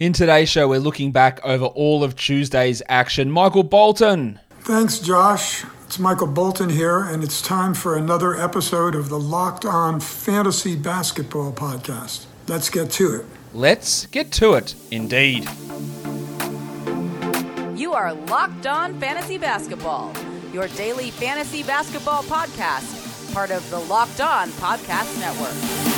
In today's show, we're looking back over all of Tuesday's action. Michael Bolton. Thanks, Josh. It's Michael Bolton here, and it's time for another episode of the Locked On Fantasy Basketball Podcast. Let's get to it. Let's get to it, indeed. You are Locked On Fantasy Basketball, your daily fantasy basketball podcast, part of the Locked On Podcast Network.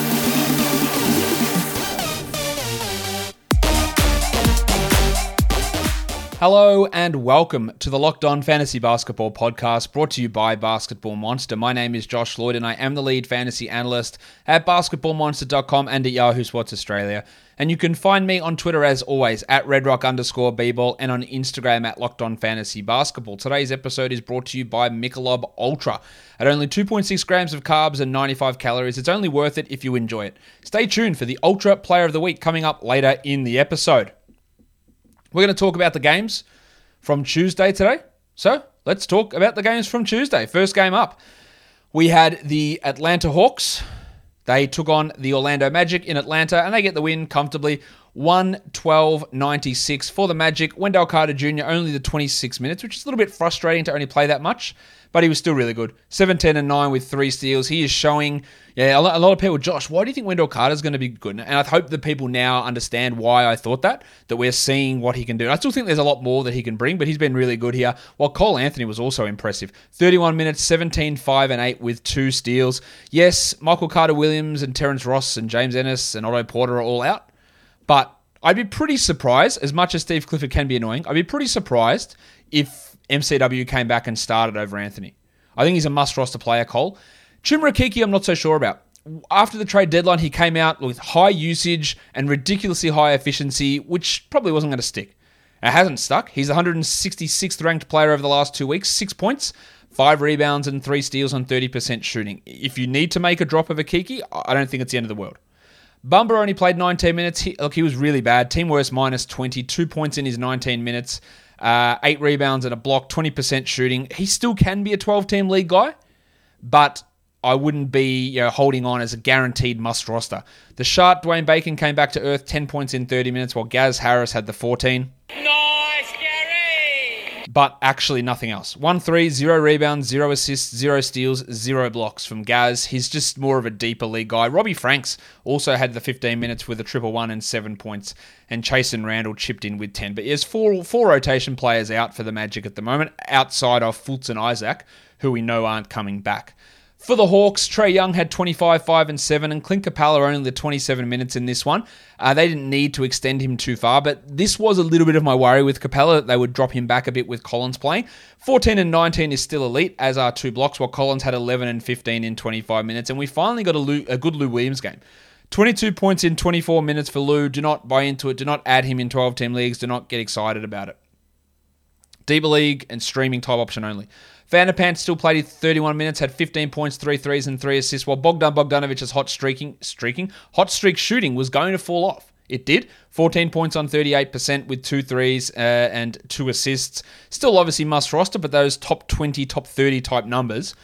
Hello and welcome to the Locked On Fantasy Basketball Podcast brought to you by Basketball Monster. My name is Josh Lloyd and I am the lead fantasy analyst at basketballmonster.com and at Yahoo Sports Australia. And you can find me on Twitter as always at redrock underscore bball and on Instagram at Locked On Fantasy Basketball. Today's episode is brought to you by Michelob Ultra. At only 2.6 grams of carbs and 95 calories, it's only worth it if you enjoy it. Stay tuned for the Ultra Player of the Week coming up later in the episode. We're going to talk about the games from Tuesday today. So let's talk about the games from Tuesday. First game up, we had the Atlanta Hawks. They took on the Orlando Magic in Atlanta and they get the win comfortably 112 96 for the Magic. Wendell Carter Jr. only the 26 minutes, which is a little bit frustrating to only play that much but he was still really good. 17 and 9 with three steals. He is showing, yeah, a lot of people, Josh, why do you think Wendell Carter is going to be good? And I hope that people now understand why I thought that, that we're seeing what he can do. I still think there's a lot more that he can bring, but he's been really good here. While Cole Anthony was also impressive. 31 minutes, 17, 5 and 8 with two steals. Yes, Michael Carter Williams and Terrence Ross and James Ennis and Otto Porter are all out, but I'd be pretty surprised, as much as Steve Clifford can be annoying, I'd be pretty surprised if MCW came back and started over Anthony. I think he's a must roster player, Cole. Chuma Okeke, I'm not so sure about. After the trade deadline, he came out with high usage and ridiculously high efficiency, which probably wasn't going to stick. It hasn't stuck. He's the 166th ranked player over the last two weeks, six points, five rebounds, and three steals on 30% shooting. If you need to make a drop of Okeke, I don't think it's the end of the world. Bumba only played 19 minutes. He, look, he was really bad. Team worst minus 20, two points in his 19 minutes uh, eight rebounds and a block, 20% shooting. He still can be a 12 team league guy, but I wouldn't be you know, holding on as a guaranteed must roster. The sharp Dwayne Bacon came back to earth 10 points in 30 minutes, while Gaz Harris had the 14. Nice, Gary! But actually nothing else. 1 3, 0 rebounds, 0 assists, 0 steals, 0 blocks from Gaz. He's just more of a deeper league guy. Robbie Franks also had the 15 minutes with a triple one and 7 points and Chasson Randle chipped in with 10. But there's four, four rotation players out for the Magic at the moment, outside of Fultz and Isaac, who we know aren't coming back. For the Hawks, Trae Young had 25, 5, and 7, and Clint Capela only the 27 minutes in this one. Uh, they didn't need to extend him too far, but this was a little bit of my worry with Capela that they would drop him back a bit with Collins playing. 14 and 19 is still elite, as are two blocks, while Collins had 11 and 15 in 25 minutes, and we finally got a, Lou, a good Lou Williams game. 22 points in 24 minutes for Lou. Do not buy into it. Do not add him in 12 team leagues. Do not get excited about it. Deeper League and streaming type option only. Vanderpant still played 31 minutes, had 15 points, three threes, and three assists, while Bogdan Bogdanovic's hot streaking, streaking, hot streak shooting was going to fall off. It did. 14 points on 38% with two threes uh, and two assists. Still obviously must roster, but those top 20, top 30 type numbers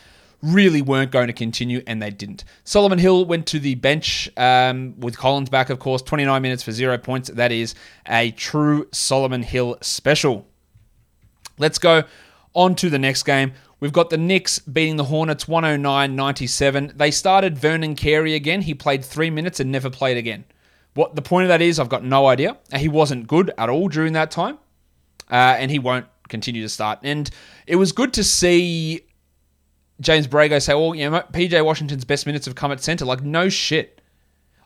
really weren't going to continue, and they didn't. Solomon Hill went to the bench um, with Collins back, of course, 29 minutes for zero points. That is a true Solomon Hill special. Let's go on to the next game. We've got the Knicks beating the Hornets 109 97. They started Vernon Carey again. He played three minutes and never played again. What the point of that is, I've got no idea. He wasn't good at all during that time, uh, and he won't continue to start. And it was good to see James Borrego say, well, you know, PJ Washington's best minutes have come at center. Like, no shit.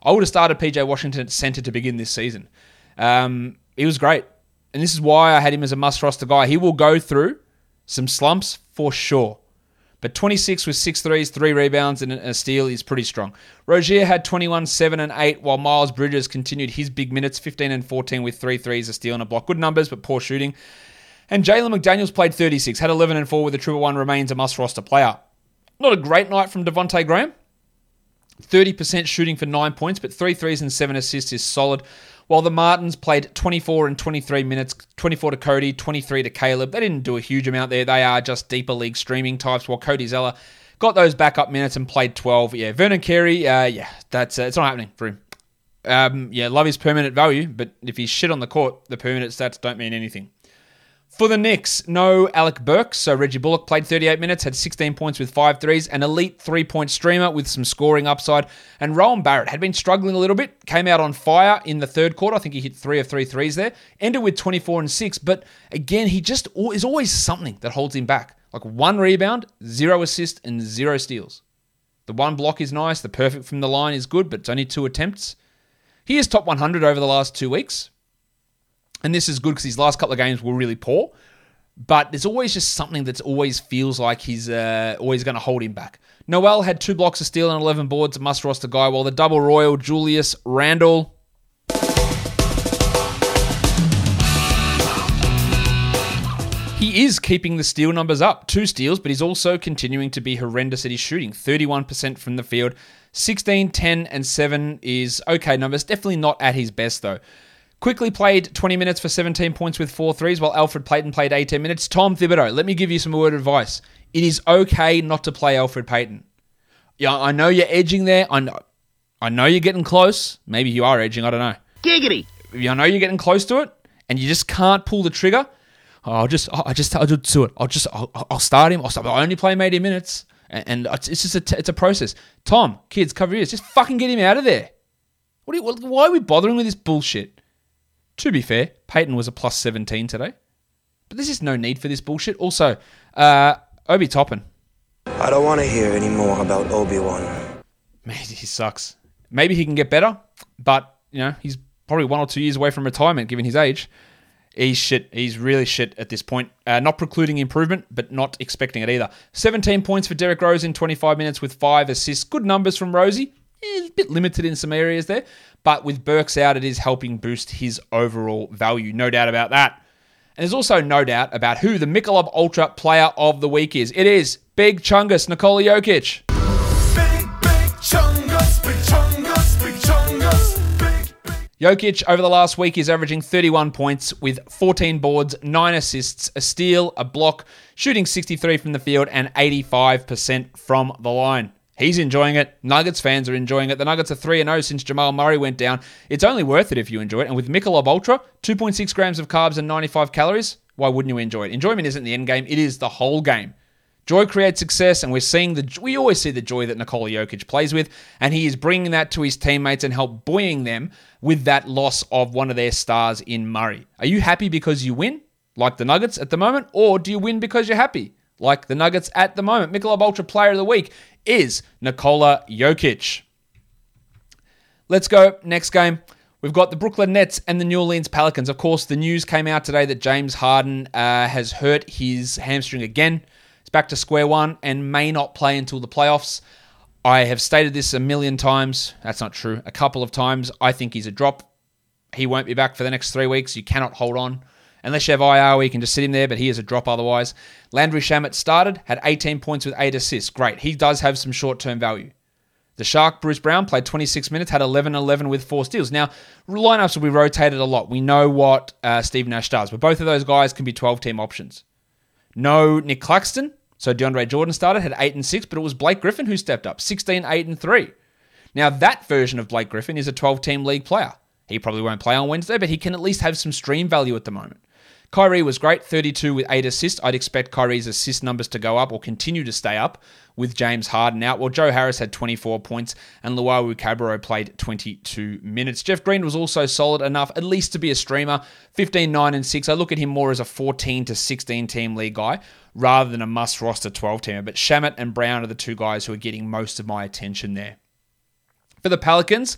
I would have started PJ Washington at center to begin this season. Um, he was great. And this is why I had him as a must roster guy. He will go through some slumps for sure. But 26 with six threes, three rebounds, and a steal is pretty strong. Rozier had 21, 7, and 8, while Miles Bridges continued his big minutes, 15 and 14 with three threes, a steal, and a block. Good numbers, but poor shooting. And Jalen McDaniels played 36, had 11 and 4 with a triple one, remains a must roster player. Not a great night from Devonte Graham. 30% shooting for 9 points, but 3 threes and 7 assists is solid. While the Martins played 24 and 23 minutes, 24 to Cody, 23 to Caleb. They didn't do a huge amount there. They are just deeper league streaming types, while Cody Zeller got those backup minutes and played 12. Yeah, Vernon Carey, uh, yeah, that's uh, it's not happening for him. Um, yeah, love his permanent value, but if he's shit on the court, the permanent stats don't mean anything. For the Knicks, no Alec Burks. So Reggie Bullock played 38 minutes, had 16 points with five threes, an elite three point streamer with some scoring upside. And Rowan Barrett had been struggling a little bit, came out on fire in the third quarter. I think he hit three of three threes there, ended with 24 and six. But again, he just is always something that holds him back. Like one rebound, zero assist, and zero steals. The one block is nice, the perfect from the line is good, but it's only two attempts. He is top 100 over the last two weeks. And this is good because his last couple of games were really poor. But there's always just something that always feels like he's uh, always going to hold him back. Noel had two blocks of steel and 11 boards, must roster guy, while the double royal Julius Randle. He is keeping the steal numbers up, two steals, but he's also continuing to be horrendous at his shooting 31% from the field. 16, 10, and 7 is okay numbers. Definitely not at his best, though. Quickley played 20 minutes for 17 points with four threes, while Alfred Payton played 18 minutes. Tom Thibodeau, let me give you some word of advice. It is okay not to play Alfred Payton. Yeah, I know you're edging there. I know, I know you're getting close. Maybe you are edging. I don't know. Giggity. I know you're getting close to it, and you just can't pull the trigger. Oh, I'll just, I just, I'll just do it. I'll just, I'll, I'll start him. I'll, start, I'll only play him 80 minutes, and, and it's just a, it's a process. Tom, kids, cover your ears. Just fucking get him out of there. What? Are you, why are we bothering with this bullshit? To be fair, Payton was a plus 17 today. But there's just no need for this bullshit. Also, uh, Obi Toppin. I don't want to hear any more about Obi Wan. Man, he sucks. Maybe he can get better, but, you know, he's probably one or two years away from retirement given his age. He's shit. He's really shit at this point. Uh, not precluding improvement, but not expecting it either. 17 points for Derrick Rose in 25 minutes with five assists. Good numbers from Rosie. Eh, a bit limited in some areas there. But with Burks out, it is helping boost his overall value. No doubt about that. And there's also no doubt about who the Michelob Ultra Player of the Week is. It is Big Chungus Nikola Jokic. Big, big chungus, big chungus, big chungus, big, big. Jokic over the last week is averaging 31 points with 14 boards, 9 assists, a steal, a block, shooting 63 from the field and 85% from the line. He's enjoying it. Nuggets fans are enjoying it. The Nuggets are 3 0 since Jamal Murray went down. It's only worth it if you enjoy it. And with Michelob Ultra, 2.6 grams of carbs and 95 calories, why wouldn't you enjoy it? Enjoyment isn't the end game, it is the whole game. Joy creates success, and we're seeing the we always see the joy that Nikola Jokic plays with, and he is bringing that to his teammates and help buoying them with that loss of one of their stars in Murray. Are you happy because you win, like the Nuggets at the moment, or do you win because you're happy, like the Nuggets at the moment? Michelob Ultra Player of the Week is Nikola Jokic. Let's go. Next game. We've got the Brooklyn Nets and the New Orleans Pelicans. Of course, the news came out today that James Harden uh, has hurt his hamstring again. It's back to square one and may not play until the playoffs. I have stated this a million times. That's not true. A couple of times. I think he's a drop. He won't be back for the next three weeks. You cannot hold on. Unless you have IR, you can just sit him there, but he is a drop otherwise. Landry Shamet started, had 18 points with 8 assists. Great. He does have some short term value. The Shark, Bruce Brown, played 26 minutes, had 11 11 with four steals. Now, lineups will be rotated a lot. We know what uh, Steve Nash does, but both of those guys can be 12 team options. No Nick Claxton, so DeAndre Jordan started, had 8 and 6, but it was Blake Griffin who stepped up, 16, 8 and 3. Now, that version of Blake Griffin is a 12 team league player. He probably won't play on Wednesday, but he can at least have some stream value at the moment. Kyrie was great, 32 with 8 assists. I'd expect Kyrie's assist numbers to go up or continue to stay up with James Harden out. Well, Joe Harris had 24 points and Luau Cabarro played 22 minutes. Jeff Green was also solid enough, at least to be a streamer, 15, 9, and 6. I look at him more as a 14 to 16 team league guy rather than a must roster 12 teamer. But Shamet and Brown are the two guys who are getting most of my attention there. For the Pelicans,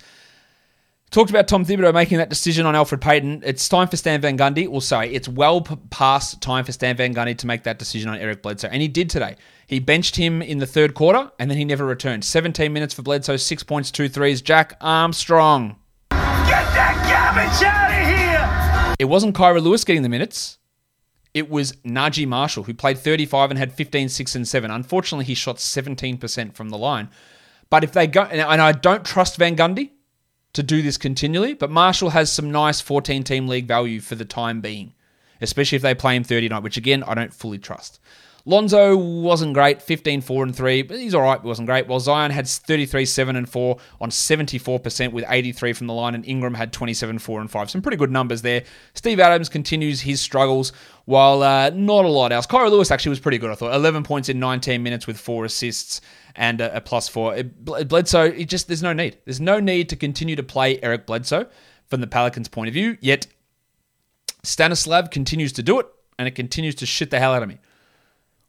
Talked about Tom Thibodeau making that decision on Alfred Payton. It's time for Stan Van Gundy. We'll say it's well past time for Stan Van Gundy to make that decision on Eric Bledsoe. And he did today. He benched him in the third quarter and then he never returned. 17 minutes for Bledsoe, six points, two threes. Jack Armstrong. Get that garbage out of here! It wasn't Kira Lewis getting the minutes. It was Naji Marshall, who played 35 and had 15, 6, and 7. Unfortunately, he shot 17% from the line. But if they go, and I don't trust Van Gundy, to do this continually, but Marshall has some nice 14 team league value for the time being, especially if they play him 30 night, which again, I don't fully trust. Lonzo wasn't great, 15, 4, and 3, but he's all right, but wasn't great. While Zion had 33, 7, and 4 on 74% with 83 from the line, and Ingram had 27, 4, and 5. Some pretty good numbers there. Steve Adams continues his struggles, while uh, not a lot else. Kira Lewis actually was pretty good, I thought. 11 points in 19 minutes with four assists and a, a plus four. It, Bledsoe, it just there's no need. There's no need to continue to play Eric Bledsoe from the Pelicans' point of view, yet Stanislav continues to do it, and it continues to shit the hell out of me.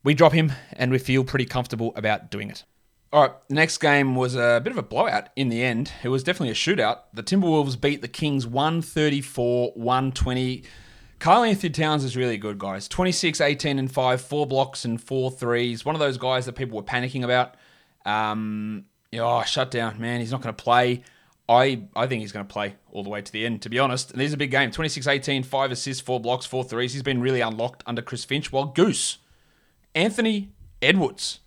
We drop him, and we feel pretty comfortable about doing it. All right, the next game was a bit of a blowout in the end. It was definitely a shootout. The Timberwolves beat the Kings 134 120. Karl-Anthony Towns is really good, guys. 26, 18, and 5, four blocks and four threes. One of those guys that people were panicking about. Um, oh, shut down, man. He's not going to play. I, I think he's going to play all the way to the end, to be honest. And this is a big game 26 18, 5 assists, 4 blocks, 4 threes. He's been really unlocked under Chris Finch. While Goose Anthony Edwards.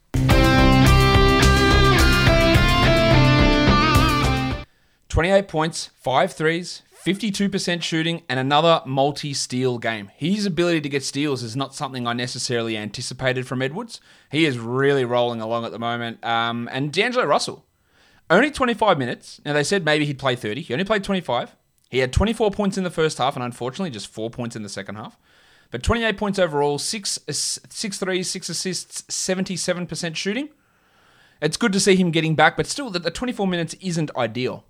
Twenty-eight points, five threes, 52% shooting, and another multi steal game. His ability to get steals is not something I necessarily anticipated from Edwards. He is really rolling along at the moment. Um, and D'Angelo Russell, only 25 minutes. Now, they said maybe he'd play 30. He only played 25. He had 24 points in the first half, and unfortunately, just four points in the second half. But 28 points overall, six, six threes, six assists, 77% shooting. It's good to see him getting back, but still, the 24 minutes isn't ideal.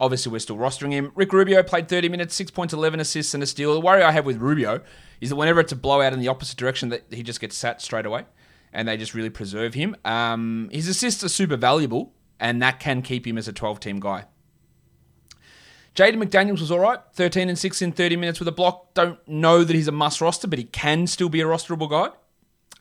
Obviously, we're still rostering him. Rick Rubio played 30 minutes, 6 points, 11 assists, and a steal. The worry I have with Rubio is that whenever it's a blowout in the opposite direction, that he just gets sat straight away, and they just really preserve him. Um, his assists are super valuable, and that can keep him as a 12 team guy. Jaden McDaniels was all right, 13 and 6 in 30 minutes with a block. Don't know that he's a must roster, but he can still be a rosterable guy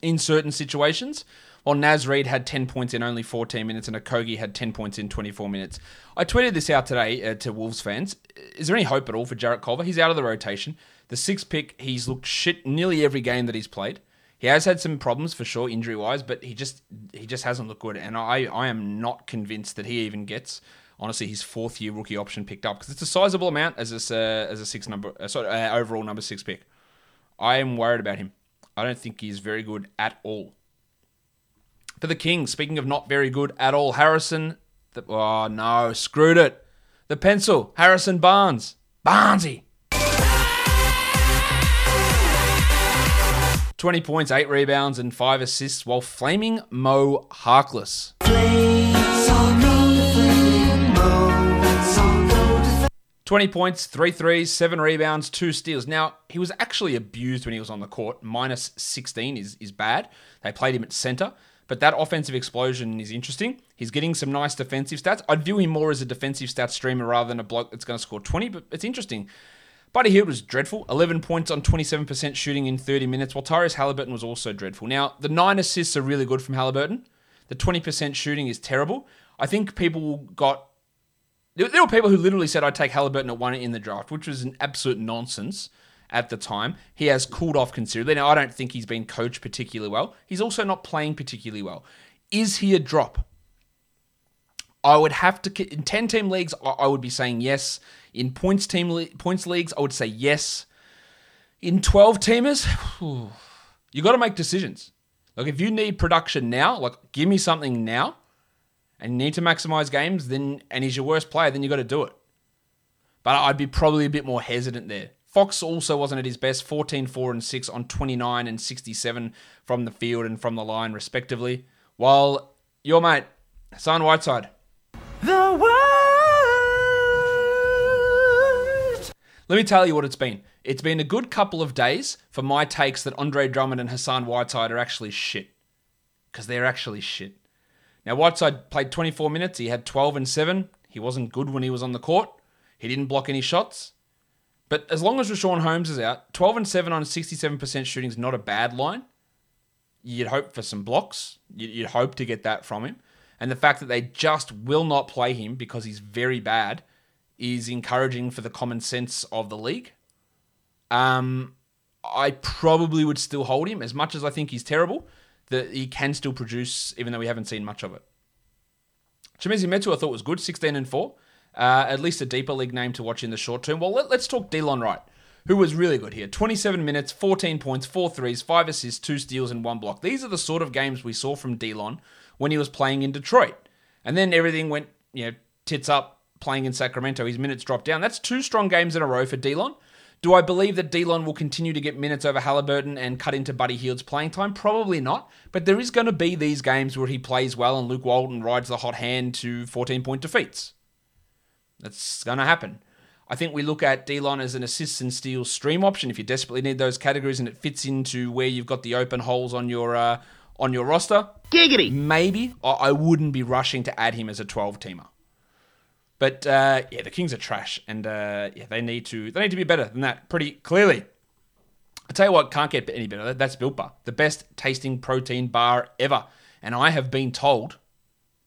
in certain situations. While Naz Reid had 10 points in only 14 minutes and Okogie had 10 points in 24 minutes. I tweeted this out today uh, to Wolves fans. Is there any hope at all for Jarrett Culver? He's out of the rotation. The sixth pick, he's looked shit nearly every game that he's played. He has had some problems for sure, injury wise, but he just he just hasn't looked good. And I, I am not convinced that he even gets honestly his fourth year rookie option picked up because it's a sizable amount as a as a six number uh, sorry uh, overall number six pick. I am worried about him. I don't think he's very good at all. For the Kings, speaking of not very good at all, Harrison. The, oh no, screwed it. The pencil, Harrison Barnes, Barnesy. 20 points, 8 rebounds, and 5 assists while flaming Mo Harkless. 20 points, 3 threes, 7 rebounds, 2 steals. Now, he was actually abused when he was on the court. Minus 16 is, is bad. They played him at center, but that offensive explosion is interesting. He's getting some nice defensive stats. I'd view him more as a defensive stats streamer rather than a bloke that's going to score 20, but it's interesting. Buddy Hield was dreadful. 11 points on 27% shooting in 30 minutes, while Tyrese Haliburton was also dreadful. Now, the 9 assists are really good from Haliburton. The 20% shooting is terrible. I think people got there, were people who literally said I'd take Haliburton at one in the draft, which was an absolute nonsense at the time. He has cooled off considerably. Now, I don't think he's been coached particularly well. He's also not playing particularly well. Is he a drop? I would have to in ten team leagues. I would be saying yes. In points team points leagues, I would say yes. In twelve teamers, you got to make decisions. Like if you need production now, like give me something now and need to maximize games, then and he's your worst player, then you got to do it. But I'd be probably a bit more hesitant there. Fox also wasn't at his best 14, 4, and 6 on 29 and 67 from the field and from the line, respectively. While your mate, Hassan Whiteside. The world. Let me tell you what it's been. It's been a good couple of days for my takes that Andre Drummond and Hassan Whiteside are actually shit. Because they're actually shit. Now, Whiteside played 24 minutes. He had 12 and 7. He wasn't good when he was on the court. He didn't block any shots. But as long as Richaun Holmes is out, 12 and 7 on 67% shooting is not a bad line. You'd hope for some blocks. You'd hope to get that from him. And the fact that they just will not play him because he's very bad is encouraging for the common sense of the league. Um, I probably would still hold him as much as I think he's terrible that he can still produce, even though we haven't seen much of it. Chimezie Metu, I thought was good, 16 and 4. Uh, at least a deeper league name to watch in the short term. Well, let, us talk Delon Wright. who was really good here. 27 minutes, 14 points, 4 threes, 5 assists, 2 steals, and 1 block. These are the sort of games we saw from Delon when he was playing in Detroit. And then everything went, you know, tits up playing in Sacramento. His minutes dropped down. That's two strong games in a row for Delon. Do I believe that Delon will continue to get minutes over Haliburton and cut into Buddy Hield's playing time? Probably not. But there is going to be these games where he plays well and Luke Walton rides the hot hand to 14 point defeats. That's going to happen. I think we look at Delon as an assists and steals stream option if you desperately need those categories and it fits into where you've got the open holes on your uh, on your roster. Giggity. Maybe I- I wouldn't be rushing to add him as a 12 teamer. But uh, yeah, the Kings are trash, and uh, yeah, they need to they need to be better than that. Pretty clearly. I tell you what, can't get any better. That's Built Bar, the best tasting protein bar ever. And I have been told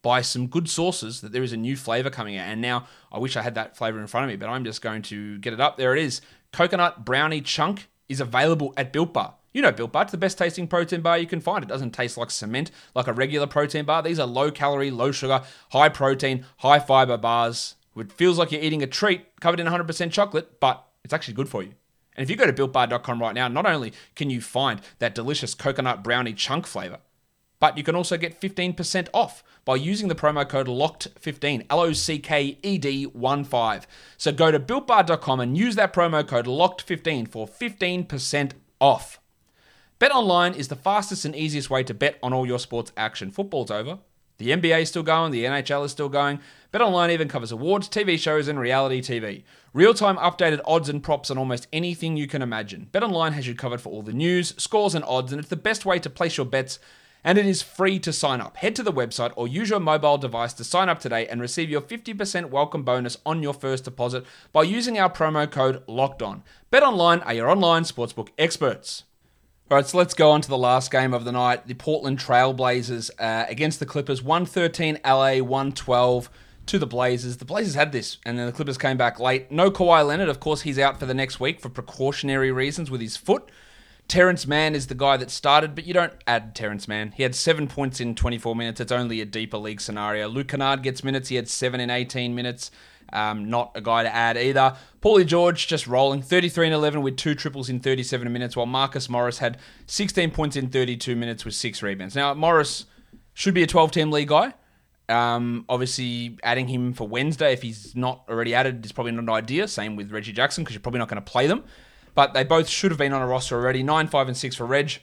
by some good sources that there is a new flavor coming out. And now I wish I had that flavor in front of me, but I'm just going to get it up. There it is. Coconut brownie chunk is available at Built Bar. You know Built Bar, it's the best tasting protein bar you can find. It doesn't taste like cement like a regular protein bar. These are low calorie, low sugar, high protein, high fiber bars. It feels like you're eating a treat covered in 100% chocolate, but it's actually good for you. And if you go to builtbar.com right now, not only can you find that delicious coconut brownie chunk flavor, but you can also get 15% off by using the promo code LOCKED15, L O C K E D 1 5. So go to builtbar.com and use that promo code LOCKED15 for 15% off. BetOnline is the fastest and easiest way to bet on all your sports action. Football's over. The NBA is still going, the NHL is still going. BetOnline even covers awards, TV shows, and reality TV. Real-time updated odds and props on almost anything you can imagine. BetOnline has you covered for all the news, scores, and odds, and it's the best way to place your bets. And it is free to sign up. Head to the website or use your mobile device to sign up today and receive your 50% welcome bonus on your first deposit by using our promo code LOCKEDON. BetOnline are your online sportsbook experts. All right, so let's go on to the last game of the night. The Portland Trailblazers uh, against the Clippers. 113 LA, 112 to the Blazers. The Blazers had this, and then the Clippers came back late. No Kawhi Leonard. Of course, he's out for the next week for precautionary reasons with his foot. Terance Mann is the guy that started, but you don't add Terance Mann. He had seven points in 24 minutes. It's only a deeper league scenario. Luke Kennard gets minutes. He had seven in 18 minutes. Um, not a guy to add either. Paulie George just rolling 33 and 11 with two triples in 37 minutes, while Marcus Morris had 16 points in 32 minutes with six rebounds. Now, Morris should be a 12 team league guy. Um, obviously, adding him for Wednesday, if he's not already added, is probably not an idea. Same with Reggie Jackson, because you're probably not going to play them. But they both should have been on a roster already 9, 5, and 6 for Reg.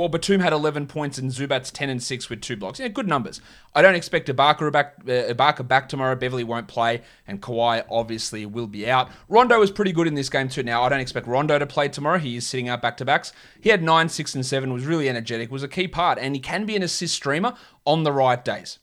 Well, Batum had 11 points and Zubac 10 and 6 with two blocks. Yeah, good numbers. I don't expect Ibaka back, uh, Ibaka back tomorrow. Beverly won't play, and Kawhi obviously will be out. Rondo was pretty good in this game too. Now, I don't expect Rondo to play tomorrow. He is sitting out back to backs. He had 9, 6, and 7, was really energetic, was a key part, and he can be an assist streamer on the right days.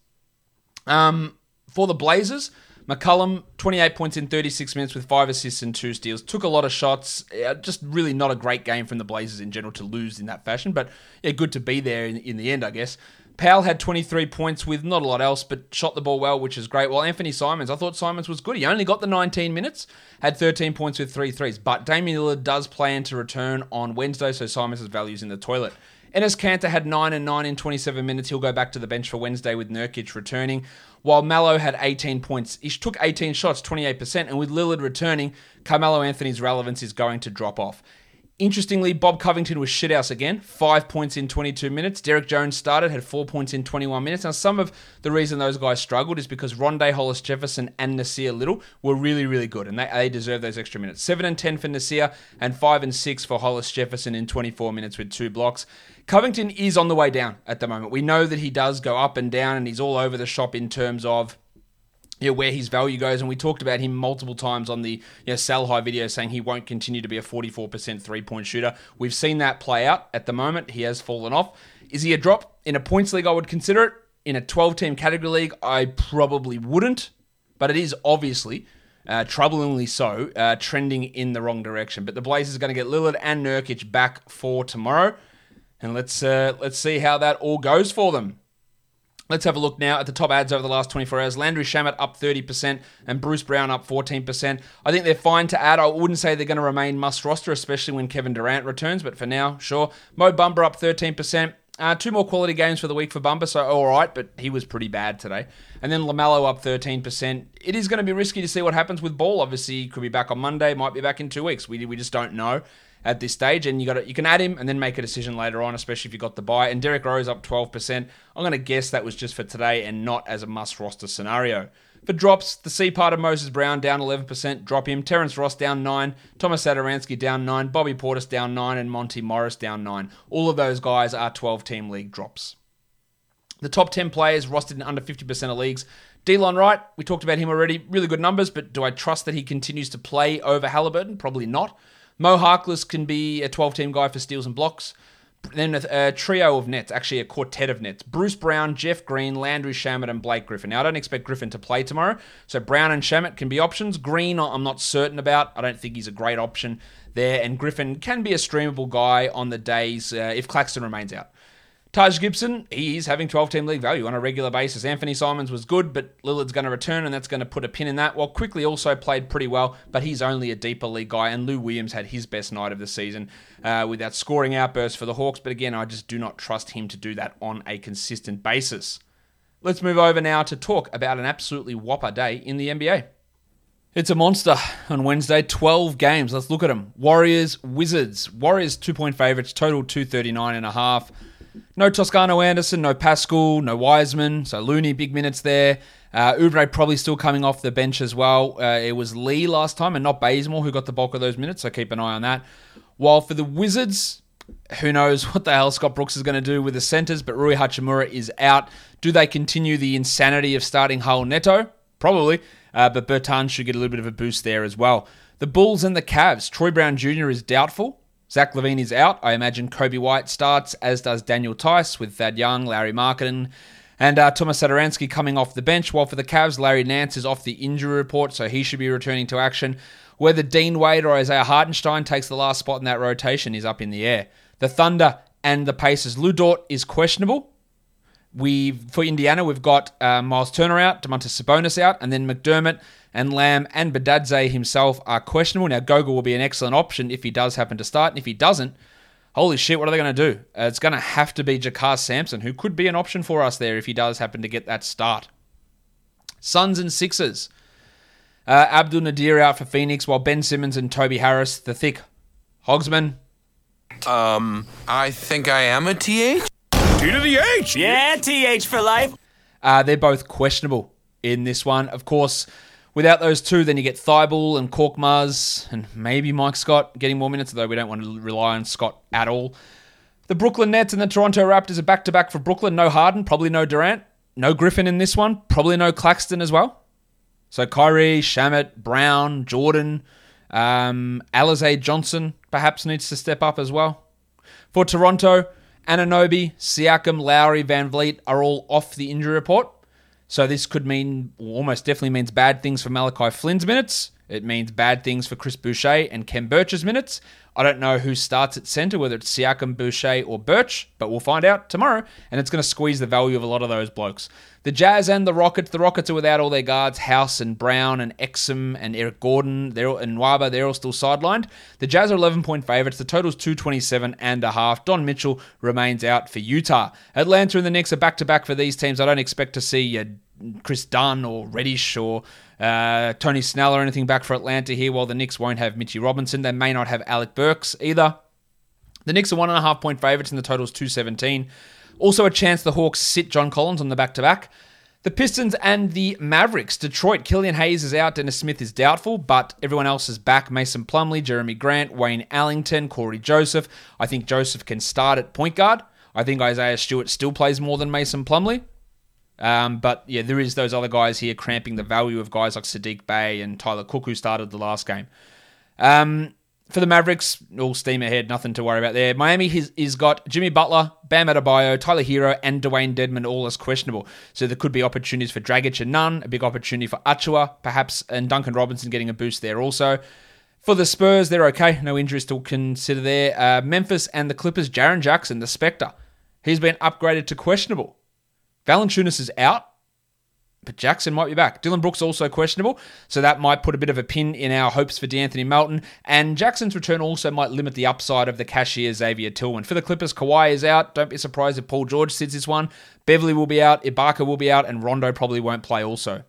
Um, for the Blazers, McCollum, 28 points in 36 minutes with five assists and two steals. Took a lot of shots. Uh, just really not a great game from the Blazers in general to lose in that fashion, but yeah, good to be there in, in the end, I guess. Powell had 23 points with not a lot else, but shot the ball well, which is great. While Anthony Simons, I thought Simons was good. He only got the 19 minutes, had 13 points with three threes. But Damian Lillard does plan to return on Wednesday, so Simons' value's in the toilet. Enes Kanter had 9 and 9 in 27 minutes. He'll go back to the bench for Wednesday with Nurkic returning. While Melo had 18 points. He took 18 shots, 28%. And with Lillard returning, Carmelo Anthony's relevance is going to drop off. Interestingly, Bob Covington was shithouse again. Five points in 22 minutes. Derrick Jones started, had four points in 21 minutes. Now, some of the reason those guys struggled is because Rondae Hollis Jefferson and Nassir Little were really, really good, and they, they deserve those extra minutes. Seven and 10 for Nassir, and five and six for Hollis Jefferson in 24 minutes with two blocks. Covington is on the way down at the moment. We know that he does go up and down, and he's all over the shop in terms of you know, where his value goes. And we talked about him multiple times on the you know, sell high video saying he won't continue to be a 44% three point shooter. We've seen that play out at the moment. He has fallen off. Is he a drop? In a points league, I would consider it. In a 12 team category league, I probably wouldn't. But it is obviously, uh, troublingly so, uh, trending in the wrong direction. But the Blazers are going to get Lillard and Nurkic back for tomorrow. And let's uh, let's see how that all goes for them. Let's have a look now at the top ads over the last 24 hours. Landry Shamet up 30% and Bruce Brown up 14%. I think they're fine to add. I wouldn't say they're going to remain must roster, especially when Kevin Durant returns, but for now, sure. Mo Bumber up 13%. Uh, two more quality games for the week for Bumper, so all right, but he was pretty bad today. And then LaMelo up 13%. It is going to be risky to see what happens with Ball. Obviously, he could be back on Monday, might be back in two weeks. We, we just don't know at this stage. And you got to, you can add him and then make a decision later on, especially if you got the buy. And Derrick Rose up 12%. I'm going to guess that was just for today and not as a must roster scenario. For drops, the C part of Moses Brown down 11%, drop him. Terrence Ross down 9, Tomas Satoransky down 9, Bobby Portis down 9, and Monte Morris down 9. All of those guys are 12 team league drops. The top 10 players rostered in under 50% of leagues. Delon Wright, we talked about him already. Really good numbers, but do I trust that he continues to play over Haliburton? Probably not. Mo Harkless can be a 12 team guy for steals and blocks. Then a, a, trio of nets, actually a quartet of nets. Bruce Brown, Jeff Green, Landry Shamet, and Blake Griffin. Now, I don't expect Griffin to play tomorrow, so Brown and Shamet can be options. Green, I'm not certain about. I don't think he's a great option there. And Griffin can be a streamable guy on the days uh, if Claxton remains out. Taj Gibson, he's having 12 team league value on a regular basis. Anthony Simons was good, but Lillard's going to return, and that's going to put a pin in that. While Quickley also played pretty well, but he's only a deeper league guy, and Lou Williams had his best night of the season uh, with that scoring outburst for the Hawks. But again, I just do not trust him to do that on a consistent basis. Let's move over now to talk about an absolutely whopper day in the NBA. It's a monster on Wednesday. 12 games. Let's look at them. Warriors, Wizards. Warriors two point favorites, total 239 and a half. No Toscano Anderson, no Paschall, no Wiseman. So Looney, big minutes there. Uh, Oubre probably still coming off the bench as well. Uh, it was Lee last time and not Bazemore who got the bulk of those minutes, so keep an eye on that. While for the Wizards, who knows what the hell Scott Brooks is going to do with the centers, but Rui Hachimura is out. Do they continue the insanity of starting Raul Neto? Probably, uh, but Bertan should get a little bit of a boost there as well. The Bulls and the Cavs. Troy Brown Jr. is doubtful. Zach LaVine is out. I imagine Coby White starts, as does Daniel Theis with Thad Young, Lauri Markkanen, and uh, Tomas Satoransky coming off the bench. While for the Cavs, Larry Nance is off the injury report, so he should be returning to action. Whether Dean Wade or Isaiah Hartenstein takes the last spot in that rotation is up in the air. The Thunder and the Pacers. Lu Dort is questionable. We for Indiana, we've got uh, Miles Turner out, Domantas Sabonis out, and then McDermott and Lamb and Bitadze himself are questionable. Now, Goga will be an excellent option if he does happen to start, and if he doesn't, holy shit, what are they going to do? Uh, it's going to have to be JaKarr Sampson, who could be an option for us there if he does happen to get that start. Suns and Sixers. Uh, Abdel Nader out for Phoenix, while Ben Simmons and Toby Harris, the thick Hogsman. Um, I think I am a TH. T to the H. Yeah, TH for life. Uh, they're both questionable in this one. Of course, without those two, then you get Thybulle and Korkmaz and maybe Mike Scott getting more minutes, though we don't want to rely on Scott at all. The Brooklyn Nets and the Toronto Raptors are back to back for Brooklyn. No Harden, probably no Durant. No Griffin in this one. Probably no Claxton as well. So Kyrie, Shamet, Brown, Jordan, um, Alize Johnson perhaps needs to step up as well. For Toronto, Anunoby, Siakam, Lowry, VanVleet are all off the injury report. So this could mean, almost definitely means bad things for Malachi Flynn's minutes. It means bad things for Chris Boucher and Khem Birch's minutes. I don't know who starts at center, whether it's Siakam, Boucher, or Birch, but we'll find out tomorrow, and it's going to squeeze the value of a lot of those blokes. The Jazz and the Rockets. The Rockets are without all their guards, House and Brown and Exum and Eric Gordon. They're all, and Waba. They're all still sidelined. The Jazz are 11 point favorites. The total's 227 and a half. Don Mitchell remains out for Utah. Atlanta and the Knicks are back to back for these teams. I don't expect to see uh, Chris Dunn or Reddish or uh, Tony Snell or anything back for Atlanta here, while the Knicks won't have Mitchy Robinson. They may not have Alec Burks either. The Knicks are one and a half point favourites, and the total's 217. Also, a chance the Hawks sit John Collins on the back to back. The Pistons and the Mavericks. Detroit, Killian Hayes is out, Dennis Smith is doubtful, but everyone else is back. Mason Plumlee, Jerami Grant, Wayne Ellington, Cory Joseph. I think Joseph can start at point guard. I think Isaiah Stewart still plays more than Mason Plumlee. Um, but yeah, there is those other guys here cramping the value of guys like Sadiq Bey and Tyler Cook who started the last game. Um, for the Mavericks, all steam ahead, nothing to worry about there. Miami has, has got Jimmy Butler, Bam Adebayo, Tyler Herro, and Dewayne Dedmon all as questionable. So there could be opportunities for Dragic and Nunn, a big opportunity for Achiuwa, perhaps, and Duncan Robinson getting a boost there also. For the Spurs, they're okay. No injuries to consider there. Uh, Memphis and the Clippers, Jaren Jackson, the Spectre. He's been upgraded to questionable. Valanciunas is out. but Jackson might be back. Dillon Brooks also questionable, so that might put a bit of a pin in our hopes for D'Anthony Melton. And Jackson's return also might limit the upside of the cashier Xavier Tillman. For the Clippers, Kawhi is out. Don't be surprised if Paul George sits this one. Beverly will be out, Ibaka will be out, and Rondo probably won't play also.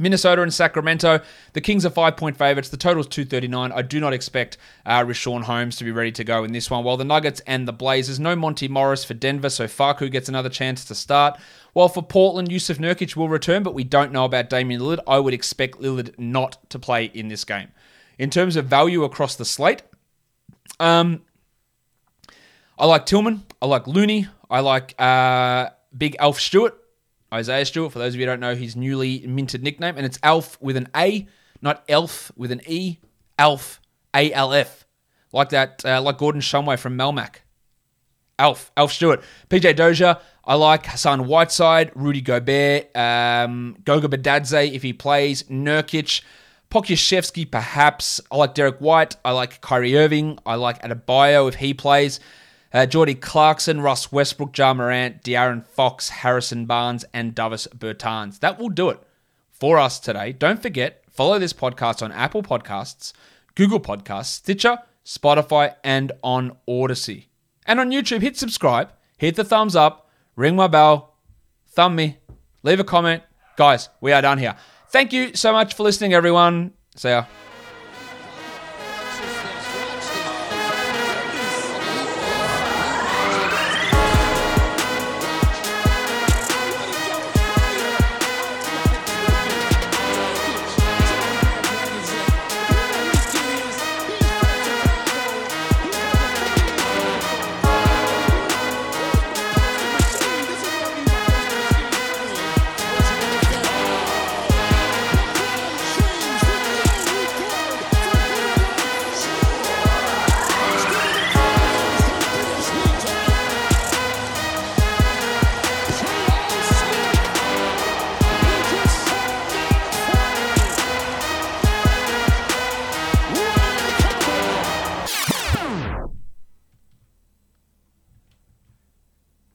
Minnesota and Sacramento. The Kings are five point favourites. The total is 239. I do not expect uh, Richaun Holmes to be ready to go in this one. While the Nuggets and the Blazers, no Monte Morris for Denver, so Facu gets another chance to start. While for Portland, Jusuf Nurkic will return, but we don't know about Damian Lillard. I would expect Lillard not to play in this game. In terms of value across the slate, um, I like Tillman. I like Looney. I like uh, Big Alf Stewart. Isaiah Stewart, for those of you who don't know his newly minted nickname, and it's Alf with an A, not Elf with an E. Alf, A L F, like that, uh, like Gordon Shumway from Melmac. Alf, Alf Stewart, PJ Dozier. I like Hassan Whiteside, Rudy Gobert, um, Goga Bitadze if he plays, Nurkic, Pokusevski perhaps. I like Derrick White. I like Kyrie Irving. I like Adebayo if he plays. Uh, Jordy Clarkson, Russ Westbrook, Ja Morant, De'Aaron Fox, Harrison Barnes, and Davis Bertans. That will do it for us today. Don't forget, follow this podcast on Apple Podcasts, Google Podcasts, Stitcher, Spotify, and on Odyssey. And on YouTube, hit subscribe, hit the thumbs up, ring my bell, thumb me, leave a comment. Guys, we are done here. Thank you so much for listening, everyone. See ya.